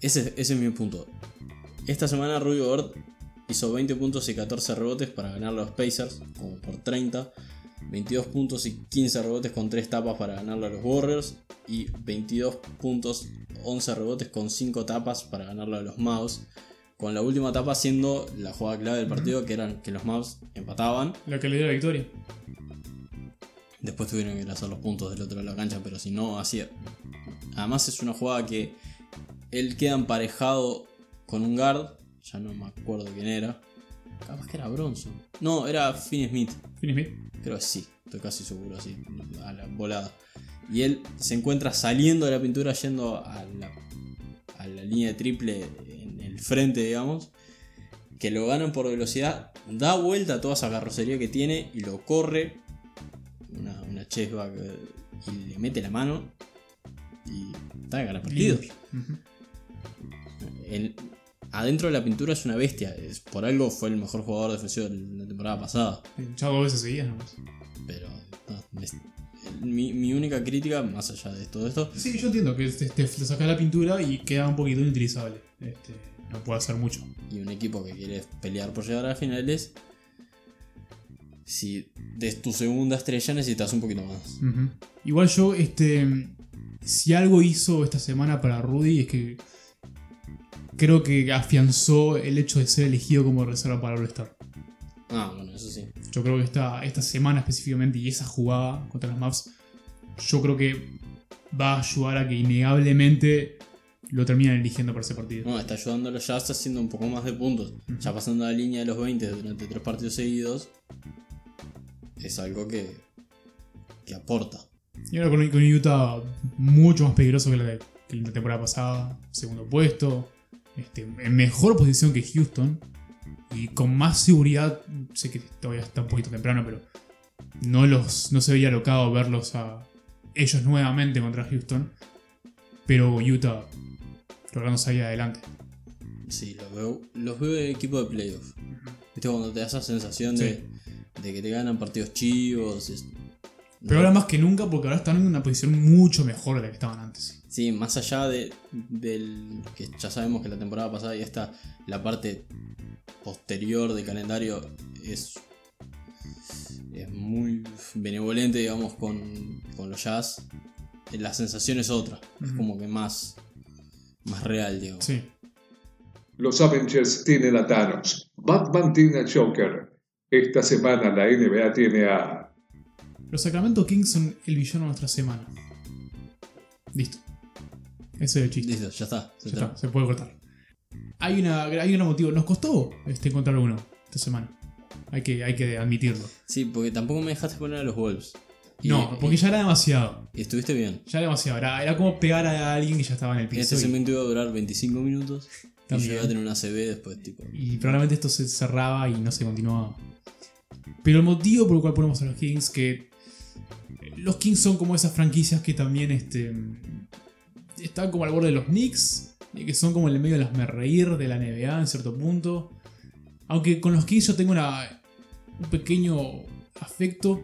Ese, ese es mi punto. Esta semana Rudy Gobert hizo 20 puntos y 14 rebotes para ganar los Pacers, como por 30. 22 puntos y 15 rebotes con 3 tapas para ganarle a los Warriors. Y 22 puntos, 11 rebotes con 5 tapas para ganarle a los Mavs. Con la última tapa siendo la jugada clave del partido, que eran que los Mavs empataban. La que le dio la victoria. Después tuvieron que hacer los puntos del otro lado de la cancha, pero si no, hacía. Además, es una jugada que él queda emparejado con un guard. Ya no me acuerdo quién era. Capaz que era Bronson. No, era Finn Smith. Finn Smith. Creo que sí, estoy casi seguro, así, a la volada. Y él se encuentra saliendo de la pintura, yendo a la, a la línea de triple en el frente, digamos. Que lo ganan por velocidad, da vuelta a toda esa carrocería que tiene y lo corre. Una, una chessback y le mete la mano. Y está gana partido. El- adentro de la pintura es una bestia. Es, por algo fue el mejor jugador defensivo de la temporada pasada. Ya dos veces seguidas nomás. Pero no, es- mi, mi única crítica, más allá de todo esto, Sí, yo entiendo que te, te, sacas la pintura y queda un poquito inutilizable. Este, no puede hacer mucho. y un equipo que quiere pelear por llegar a finales, si de tu segunda estrella necesitas un poquito más. Igual yo, este. Si algo hizo esta semana para Rudy es que. Creo que afianzó el hecho de ser elegido como reserva para All-Star. Ah, bueno, eso sí. Yo creo que esta, esta semana específicamente y esa jugada contra los Mavs, yo creo que va a ayudar a que innegablemente lo terminen eligiendo para ese partido. No, está ayudando a los Jazz haciendo un poco más de puntos. Ya pasando la línea de los 20 durante tres partidos seguidos, es algo que, que aporta. Y ahora con, con Utah mucho más peligroso que la, de- que la temporada pasada, segundo puesto, este, en mejor posición que Houston y con más seguridad, sé que todavía está un poquito temprano, pero no, los, no se veía locado verlos a ellos nuevamente contra Houston, pero Utah logrando salir adelante. Sí, los veo, los veo de equipo de playoff. ¿Viste cuando te da esa sensación de, de que te ganan partidos chivos? es- Pero ahora más que nunca porque ahora están en una posición mucho mejor de la que estaban antes. Sí, más allá de, del que ya sabemos que la temporada pasada y esta, la parte posterior del calendario es, es muy benevolente, digamos, con, con los Jazz. La sensación es otra, es como que más, más real, digamos. Sí. Los Avengers tienen a Thanos. Batman tiene a Joker. Esta semana la NBA tiene a... Los Sacramento Kings son el villano de nuestra semana. Listo. Ese es el chiste. Listo, ya está. se Ya está, se puede cortar. Hay, una, hay un motivo. Nos costó este, encontrar uno esta semana. Hay que, hay que admitirlo. Sí, porque tampoco me dejaste poner a los Wolves. Y- no, porque ya era demasiado. y estuviste bien. Ya era demasiado. Era, era como pegar a alguien que ya estaba en el piso. Este y- segmento iba a durar 25 minutos. Y También. yo iba a tener una CB después, tipo. Y probablemente esto se cerraba y no se continuaba. Pero el motivo por el cual ponemos a los Kings que los Kings son como esas franquicias que también este, están como al borde de los Knicks, y que son como en el medio de las reír de la NBA en cierto punto. Aunque con los Kings yo tengo una, un pequeño afecto.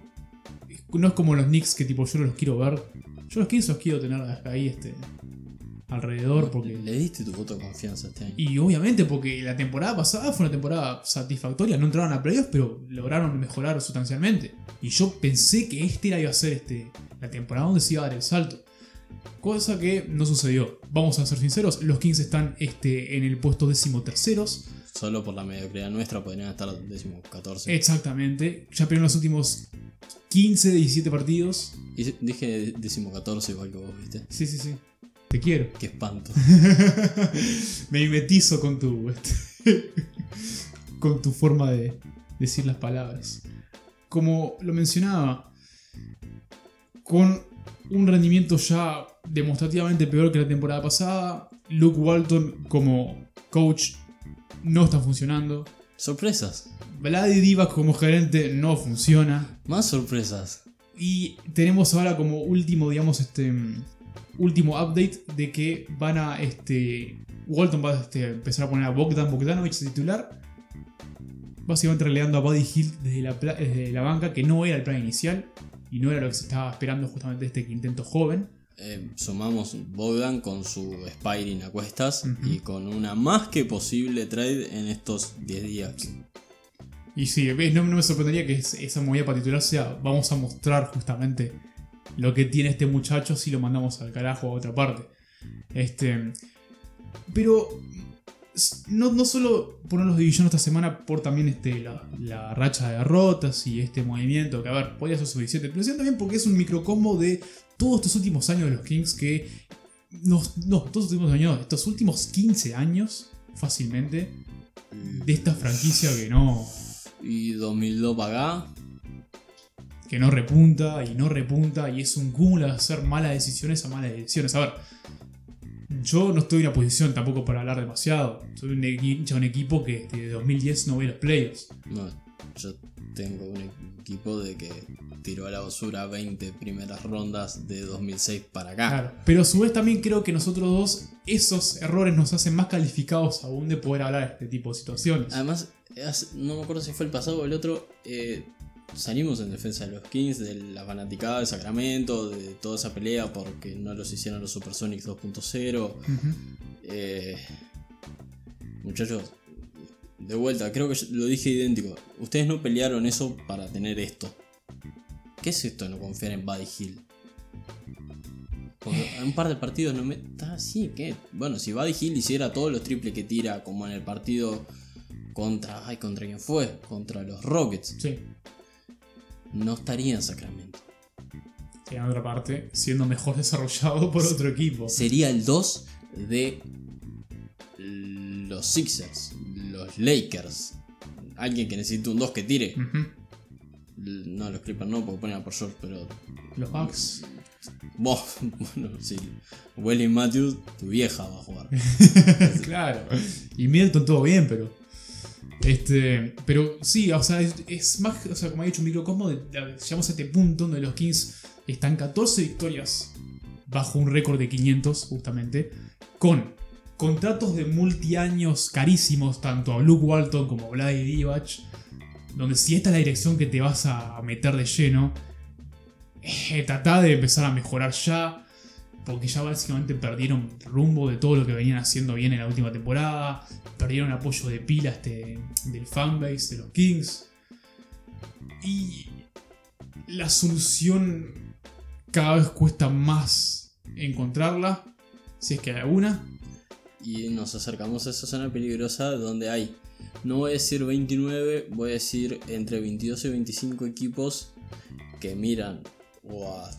No es como los Knicks que tipo yo no los quiero ver. Yo los Kings los quiero tener ahí este, alrededor porque... Le diste tu voto de confianza este año. Y obviamente porque la temporada pasada fue una temporada satisfactoria, no entraron a playoffs, pero lograron mejorar sustancialmente. Y yo pensé que este era iba a ser este, la temporada donde se iba a dar el salto. Cosa que no sucedió. Vamos a ser sinceros, los Kings están este, en el puesto décimo terceros. solo por la mediocridad nuestra podrían estar décimo 14. Exactamente. Ya perdieron los últimos 15, 17 partidos. Y dije décimo 14 igual que vos, ¿viste? Sí, sí, sí. Te quiero. Qué espanto. *laughs* Me mimetizo con tu. este, *laughs* con tu forma de decir las palabras. Como lo mencionaba, con un rendimiento ya demostrativamente peor que la temporada pasada, Luke Walton como coach no está funcionando. Sorpresas. Vladi Divac como gerente no funciona. Más sorpresas. Y tenemos ahora como último, digamos, este último update de que van a este Walton va a este, empezar a poner a Bogdan Bogdanovic de titular. Básicamente relegando a Buddy Hill desde la, pla- desde la banca, que no era el plan inicial y no era lo que se estaba esperando justamente este quinteto joven. Eh, sumamos Bogdan con su Spiring a cuestas y con una más que posible trade en estos 10 días. Y sí, no, no me sorprendería que es- esa movida para titular sea vamos a mostrar justamente lo que tiene este muchacho si lo mandamos al carajo a otra parte. Este, pero no, no solo ponerlos de división esta semana por también este, la, la racha de derrotas y este movimiento, que a ver, podría ser suficiente, pero sino también porque es un microcosmo de todos estos últimos años de los Kings que... Nos, no, todos estos últimos años, estos últimos 15 años, fácilmente, de esta franquicia que no, Y 2002 para acá. que no repunta y no repunta y es un cúmulo de hacer malas decisiones a malas decisiones. A ver, yo no estoy en una posición tampoco para hablar demasiado. Soy un equi- hincha de un equipo que desde 2010 no ve los playoffs. No, yo tengo un equipo de que tiró a la basura 20 primeras rondas de 2006 para acá. Claro. Pero a su vez también creo que nosotros dos, esos errores nos hacen más calificados aún de poder hablar de este tipo de situaciones. Además, no me acuerdo si fue el pasado o el otro. eh, salimos en defensa de los Kings, de la fanaticada de Sacramento, de toda esa pelea porque no los hicieron los Supersonics 2.0. Ujú. Eh, muchachos, de vuelta, creo que lo dije idéntico. Ustedes no pelearon eso para tener esto. ¿Qué es esto de no confiar en Buddy Hill? Porque en un par de partidos no me. Está así, ¿qué? Bueno, si Buddy Hill hiciera todos los triples que tira, como en el partido contra. Ay, ¿contra quién fue? Contra los Rockets. Sí. No estaría en Sacramento. En otra parte, siendo mejor *laughs* desarrollado por otro equipo. Sería el 2 de los Sixers, los Lakers. Alguien que necesite un 2 que tire. No, los Clippers no, porque ponen a por George, pero. Los Bucks. Vos, *laughs* bueno, sí. Welly Matthews, tu vieja va a jugar. *laughs* claro. Y Middleton todo bien, pero. Este. Pero sí, o sea, es, más. O sea, como ha dicho un microcosmo, de- llegamos a este punto donde los Kings están 14 victorias bajo un récord de 500, justamente. Con contratos de multiaños carísimos, tanto a Luke Walton como a Vladi Divac. Donde si esta es la dirección que te vas a meter de lleno, eh, tratá de empezar a mejorar ya porque ya básicamente perdieron rumbo de todo lo que venían haciendo bien en la última temporada, perdieron apoyo de pila este, del fanbase de los Kings. Y la solución cada vez cuesta más encontrarla, si es que hay alguna. Y nos acercamos a esa zona peligrosa donde hay, no voy a decir 29, voy a decir entre 22 y 25 equipos que miran o a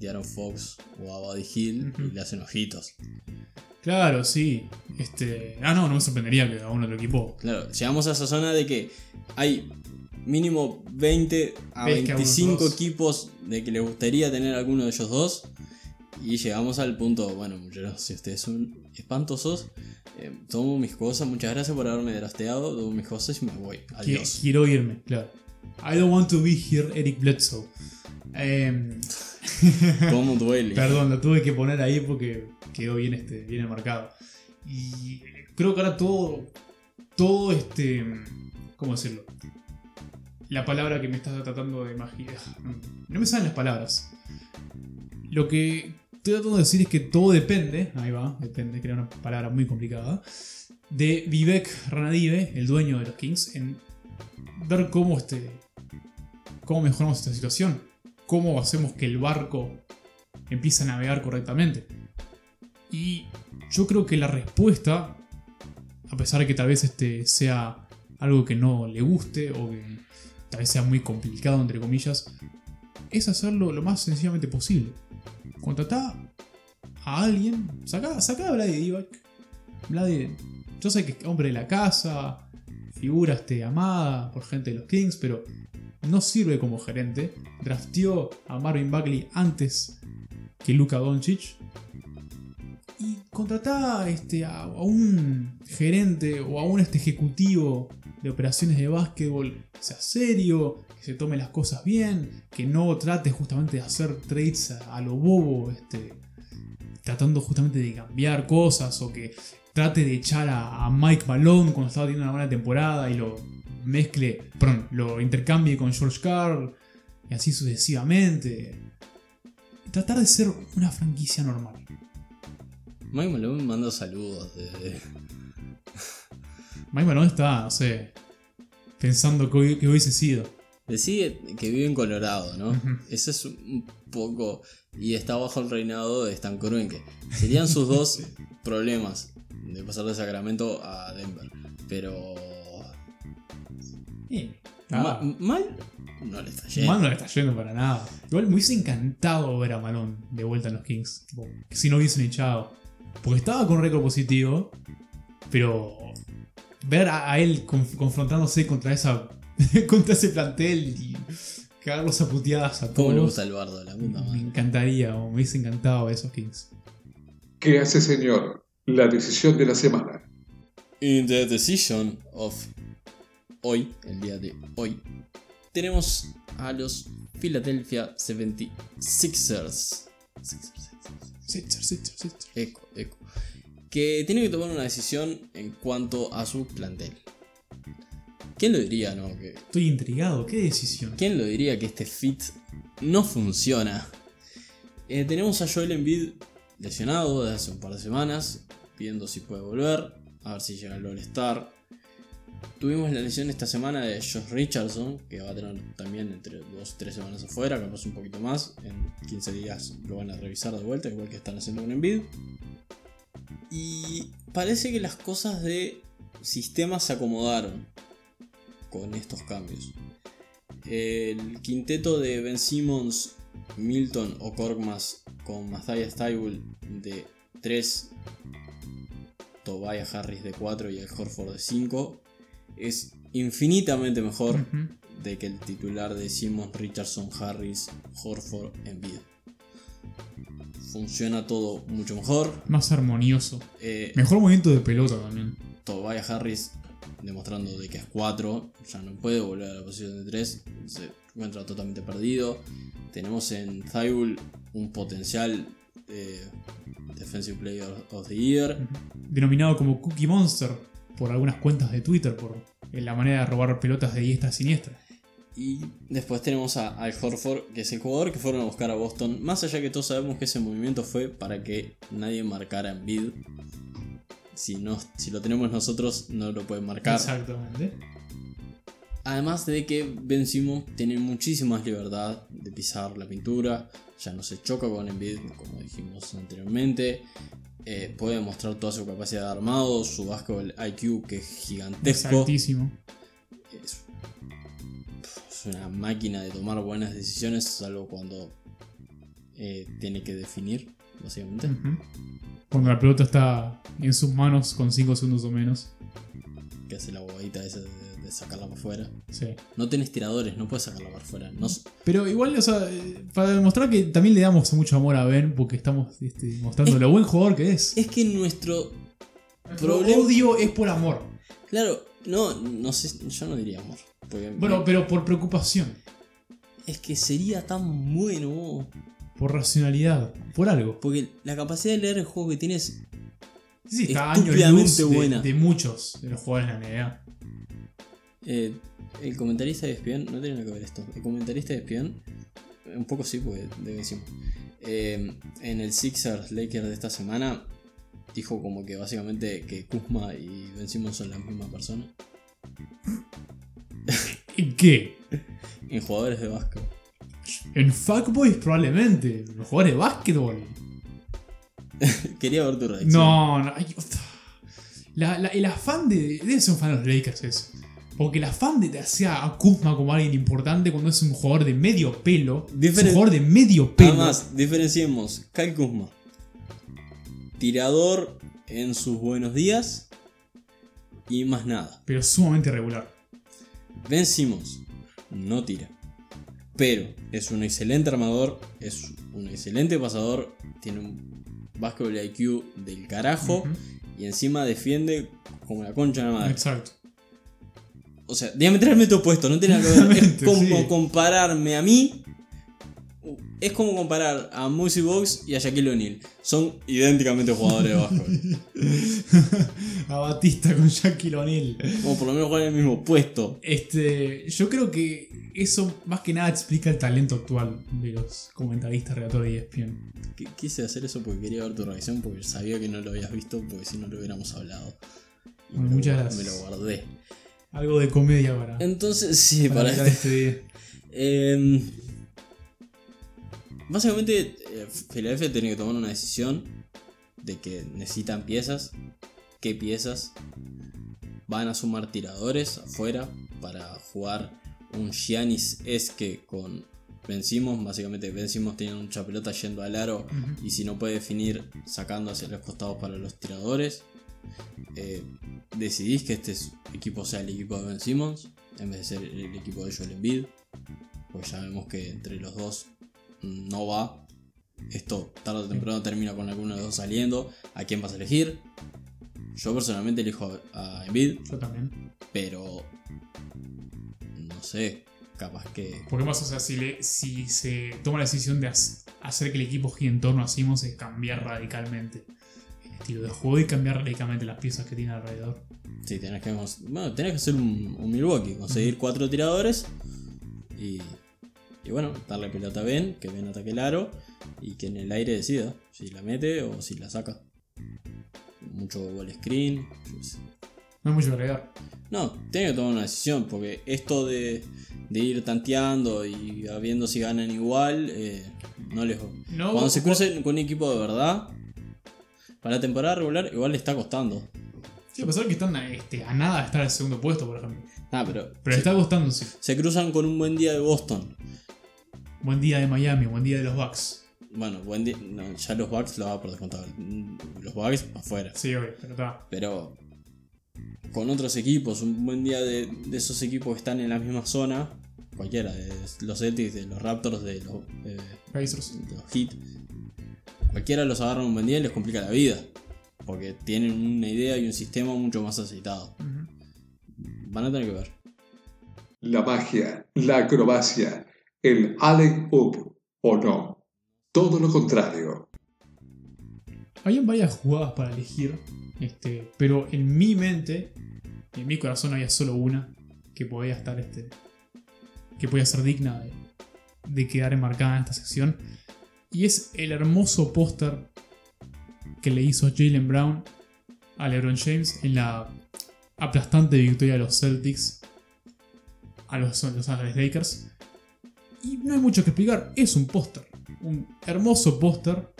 De'Aaron Fox o a Buddy Hill y le hacen ojitos. Claro, sí. Este, ah, no, no me sorprendería que a un otro equipo. Claro, llegamos a esa zona de que hay mínimo 20 a Ves que a unos 25 dos. equipos de que les gustaría tener alguno de ellos dos. Y llegamos al punto, bueno, muchachos, si ustedes son espantosos, eh, tomo mis cosas, muchas gracias por haberme drafteado, tomo mis cosas y me voy. Qui- Adiós. Quiero irme, claro. I don't want to be here, Eric Bledsoe. Em, *laughs* *laughs* ¿Cómo duele? Perdón, lo tuve que poner ahí porque quedó bien, este, bien enmarcado. Y creo que ahora todo. Todo este. ¿Cómo decirlo? La palabra que me estás tratando de imaginar. No me salen las palabras. Lo que estoy tratando de decir es que todo depende. Ahí va, depende, que era una palabra muy complicada. De Vivek Ranadive, el dueño de los Kings, en ver cómo este. cómo mejoramos esta situación. Cómo hacemos que el barco empiece a navegar correctamente. Y yo creo que la respuesta a pesar de que tal vez este sea algo que no le guste o que tal vez sea muy complicado, entre comillas, es hacerlo lo más sencillamente posible. Contratá a alguien, sacá, sacá a Vlade Divac. Vlade, yo sé que es hombre de la casa, figura este, amada por gente de los Kings, pero no sirve como gerente. Drafteó a Marvin Bagley antes que Luka Doncic. Y contratá este, a, un gerente o a un este, ejecutivo de operaciones de básquetbol que sea serio, que se tome las cosas bien, que no trate justamente de hacer trades a, lo bobo, este, tratando justamente de cambiar cosas o que trate de echar a Mike Malone cuando estaba teniendo una buena temporada y lo mezcle, perdón, lo intercambie con George Carl y así sucesivamente. Tratar de ser una franquicia normal. Mike Malone manda saludos de. Mike Malone está, no sé, pensando que, hubi- que hubiese sido. Decide que vive en Colorado, ¿no? Ujú. Ese es un poco. Y está bajo el reinado de Stan Kroenke. Serían sus dos *laughs* problemas de pasar de Sacramento a Denver. Pero. Ah, ma- mal no le está yendo. Mal no le está yendo para nada. Igual me hubiese encantado ver a Malone de vuelta en los Kings. Tipo, que si no hubiesen echado. Porque estaba con récord positivo. Pero ver a, a él conf- confrontándose contra esa. *laughs* contra ese plantel y cagarlos a puteadas a ¿Cómo le todos. gusta el bardo, la puta Me encantaría, o me hubiese encantado ver esos Kings. ¿Qué hace, señor? La decisión de la semana. In the decision of hoy, el día de hoy, tenemos a los Philadelphia 76ers. Sixers, Sixers. Sitzer, Sitzer, Sitzer. Eco, eco. Que tienen que tomar una decisión en cuanto a su plantel. ¿Quién lo diría, no? Que, Estoy intrigado, ¿qué decisión? ¿Quién lo diría que este fit no funciona? Eh, tenemos a Joel Embiid lesionado desde hace un par de semanas, viendo si puede volver, a ver si llega el All-Star. Tuvimos la lesión esta semana de Josh Richardson, que va a tener también entre 2 y 3 semanas afuera, capaz un poquito más. En 15 días lo van a revisar de vuelta, igual que están haciendo con Embiid. Y parece que las cosas de sistema se acomodaron con estos cambios. El quinteto de Ben Simmons, Milton o Korkmaz con Matthias Thybulle de 3, Tobias Harris de 4 y el Horford de 5 es infinitamente mejor de que el titular de Simmons, Richardson, Harris, Horford, Embiid. Funciona todo mucho mejor. Más armonioso. Eh, Mejor movimiento de pelota también. Tobias Harris demostrando de que es 4, ya no puede volver a la posición de 3, se encuentra totalmente perdido. Tenemos en Thybulle un potencial eh, Defensive Player of the Year. Denominado como Cookie Monster por algunas cuentas de Twitter por la manera de robar pelotas de diestra a siniestra. Y después tenemos a Al Horford, que es el jugador que fueron a buscar a Boston. Más allá que todos sabemos que ese movimiento fue para que nadie marcara en bid. Si, no, si lo tenemos nosotros, no lo pueden marcar. Exactamente. Además de que Ben Simmons tiene muchísima más libertad de pisar la pintura, ya no se choca con Embiid, como dijimos anteriormente. Eh, puede mostrar toda su capacidad de armado, su básquetbol IQ que es Es gigantesco. altísimo. Es, es una máquina de tomar buenas decisiones, salvo cuando eh, tiene que definir, básicamente. Cuando la pelota está en sus manos con 5 segundos o menos. Que hace la bobadita esa de, de sacarla para afuera. Sí. No tenés tiradores, no puedes sacarla para afuera. No, Pero igual, o sea, para demostrar que también le damos mucho amor a Ben, porque estamos este, mostrando lo buen jugador que es. es que nuestro Nuestro problema- odio es por amor. Claro, no, no sé, yo no diría amor. Porque Bueno, pero por preocupación, es que sería tan bueno. por racionalidad, por algo. Porque la capacidad de leer el juego que tienes. Sí, está años Estúpidamente luz de, buena. de muchos de los jugadores de la NBA. Eh, el comentarista de ESPN, no tiene nada que ver esto. El comentarista de ESPN, un poco sí, porque debe eh, en el Sixers Lakers de esta semana, dijo como que básicamente que Kuzma y Ben Simmons son la misma persona. ¿En qué? En jugadores de básquet. En Fuckboys probablemente. Los jugadores de básquetbol. *laughs* Quería ver tu reacción. No, no. ay, La- la- el afán de. Debe ser un fan de los Lakers eso. Porque el afán de te hacía a Kuzma como alguien importante cuando es un jugador de medio pelo. Es un jugador de medio pelo. Además, diferenciemos Kyle Kuzma. Tirador en sus buenos días y más nada. Pero sumamente regular. Ben Simmons no tira. Pero es un excelente armador, es un excelente pasador, tiene un basketball IQ del carajo y encima defiende como la concha de la madre. Exacto. O sea, diametralmente opuesto, no tiene nada que ver. Es *laughs* como sí. compararme a mí. Es como comparar a Moosey Box y a Shaquille O'Neal. Son idénticamente jugadores de básquetbol. *laughs* a Batista con Shaquille O'Neal. o por lo menos juegan en el mismo puesto. Este, yo creo que eso más que nada explica el talento actual de los comentaristas relatores de E ESPN. Qu- Quise hacer eso porque quería ver tu reacción, porque sabía que no lo habías visto, porque si no lo hubiéramos hablado. Y Bueno, lo, muchas gracias. me lo guardé. Algo de comedia para, Entonces, sí, para para este. día. Em, básicamente, eh, Philadelphia tiene que tomar una decisión de que necesitan piezas. ¿Qué piezas? Van a sumar tiradores afuera para jugar un Giannis esque con Ben Simmons. Básicamente, Ben Simmons tiene mucha pelota yendo al aro y si no puede definir, sacando hacia los costados para los tiradores. Eh, decidís que este es- equipo sea el equipo de Ben Simmons en vez de ser el equipo de Joel Embiid. Pues ya vemos que entre los dos no va. Esto tarde o temprano termina con alguno de los dos saliendo. ¿A quién vas a elegir? Yo personalmente elijo a Embiid, Yo también. pero no sé, capaz que Porque más, o sea, si, le- si se toma la decisión de hac- hacer que el equipo gire en torno a Simmons es cambiar radicalmente estilo de juego y cambiar radicalmente las piezas que tiene alrededor. Sí, tenés que, bueno, tenés que hacer un, un Milwaukee, conseguir cuatro tiradores y, y bueno, darle pelota a Ben, que Ben ataque el aro y que en el aire decida si la mete o si la saca. Mucho ball screen. yo qué sé. No hay mucho que agregar. No, tiene que tomar una decisión porque esto de, de ir tanteando y viendo si ganan igual, eh, no les... No, Cuando se crucen con un equipo de verdad, para la temporada regular igual le está costando. Sí, a pesar que están este, a nada de estar al segundo puesto, por ejemplo. Ah, pero, Pero se, está costando, sí. se cruzan con un buen día de Boston. Buen día de Miami, buen día de los Bucks. Bueno, buen día. no, ya los Bucks lo va por descontado. Los Bucks afuera. Sí, obvio, pero está. Pero con otros equipos, un buen día de, de esos equipos que están en la misma zona, cualquiera, de los Celtics, de los Raptors, de los, eh, Pacers. de los Heat, cualquiera los agarra un buen día y les complica la vida. Porque tienen una idea y un sistema mucho más aceitado. Van a tener que ver. La magia, la acrobacia, el alley-oop o no. Todo lo contrario. Habían varias jugadas para elegir, este, pero en mi mente, en mi corazón había solo una que podía estar, este, que podía ser digna de, de quedar enmarcada en esta sección, y es el hermoso póster que le hizo Jalen Brown a LeBron James en la aplastante victoria de los Celtics a los Los Angeles Lakers. Y no hay mucho que explicar, es un póster, un hermoso póster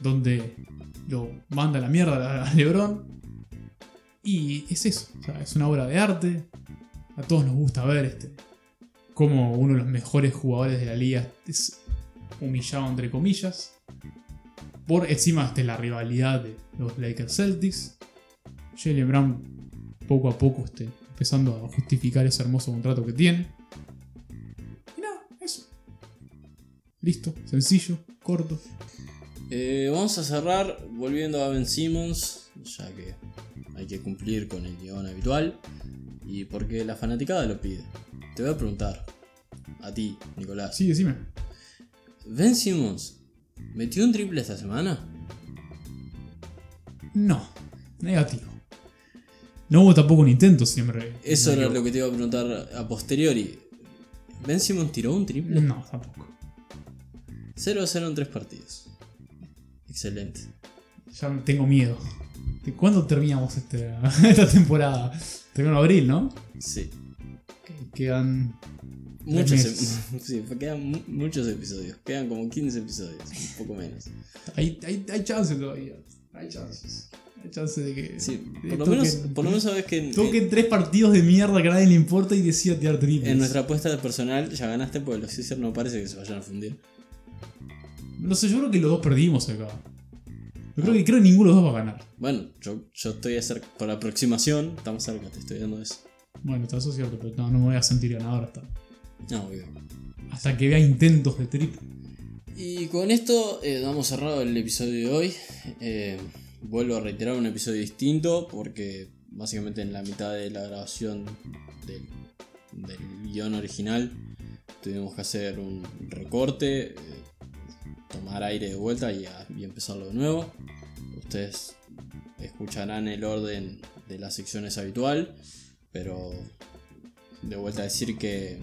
donde lo manda a la mierda a *laughs* LeBron. Y es eso, es una obra de arte. A todos nos gusta ver este como uno de los mejores jugadores de la liga es humillado entre comillas. Por encima de la rivalidad de los Lakers Celtics. Jalen Brown poco a poco este, empezando a justificar ese hermoso contrato que tiene. Y nada, eso. Listo, sencillo, corto. Eh, vamos a cerrar volviendo a Ben Simmons, ya que hay que cumplir con el guion habitual y porque la fanaticada lo pide. Te voy a preguntar, a ti, Nicolás. Sí, decime. ¿Ben Simmons metió un triple esta semana? No, negativo. No hubo tampoco un intento siempre. Eso era lo que te iba a preguntar a posteriori. ¿Ben Simmons tiró un triple? No, tampoco. 0 a 0 en tres partidos. Excelente. Ya tengo miedo. ¿De cuándo terminamos este- *laughs* esta temporada? Terminó en abril, ¿no? Sí. Que Quedan. Muchos, ep- *laughs* sí, quedan mu- muchos episodios. Quedan como 15 episodios, un poco menos. Hay, hay, hay chances todavía. Hay chances. chance de que. Sí, de por lo, menos, por lo menos sabes que en, Toquen tres partidos de mierda que a nadie le importa y decida tirar triples. en nuestra apuesta personal ya ganaste porque los Sixers no parece que se vayan a fundir. No sé, yo creo que los dos perdimos acá. Yo creo que creo que ninguno de los dos va a ganar. Bueno, yo, yo estoy cerca, por aproximación, estamos cerca, te estoy dando eso. Bueno, está eso es cierto, pero no, no me voy a sentir ganador hasta, No, obvio. hasta que vea intentos de triple. Y con esto eh, damos cerrado el episodio de hoy. Eh, vuelvo a reiterar un episodio distinto porque básicamente en la mitad de la grabación del, del guion original tuvimos que hacer un recorte, eh, tomar aire de vuelta y, a- y empezarlo de nuevo. Ustedes escucharán el orden de las secciones habitual, pero de vuelta a decir que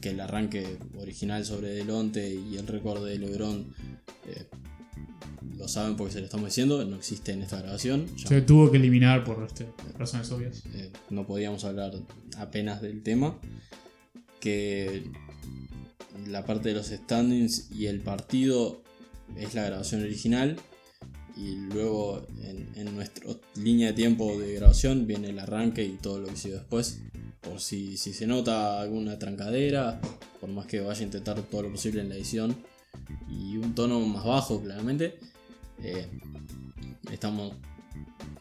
que el arranque original sobre Delonte y el récord de Lebron eh, lo saben porque se lo estamos diciendo, no existe en esta grabación. Ya, Se tuvo que eliminar por este, razones obvias. eh, no podíamos hablar apenas del tema. Que la parte de los standings y el partido es la grabación original. Y luego en, en nuestra línea de tiempo de grabación viene el arranque y todo lo que sigue después. Por si, si se nota alguna trancadera, por más que vaya a intentar todo lo posible en la edición. Y un tono más bajo, claramente. eh, estamos.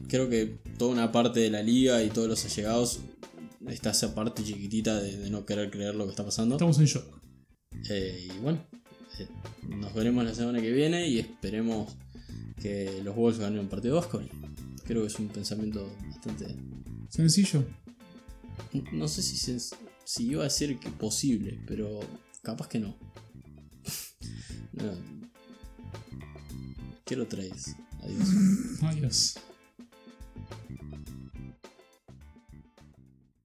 Creo que toda una parte de la liga y todos los allegados está esa parte chiquitita de, de no querer creer lo que está pasando. Estamos en shock. Eh, y bueno, eh, nos veremos la semana que viene y esperemos que los Wolves ganen un partido vasco. Creo que es un pensamiento bastante. Sencillo. No sé si, se, si iba a decir que posible, pero capaz que no. *laughs* ¿Qué lo traes? Adiós. *laughs* Adiós.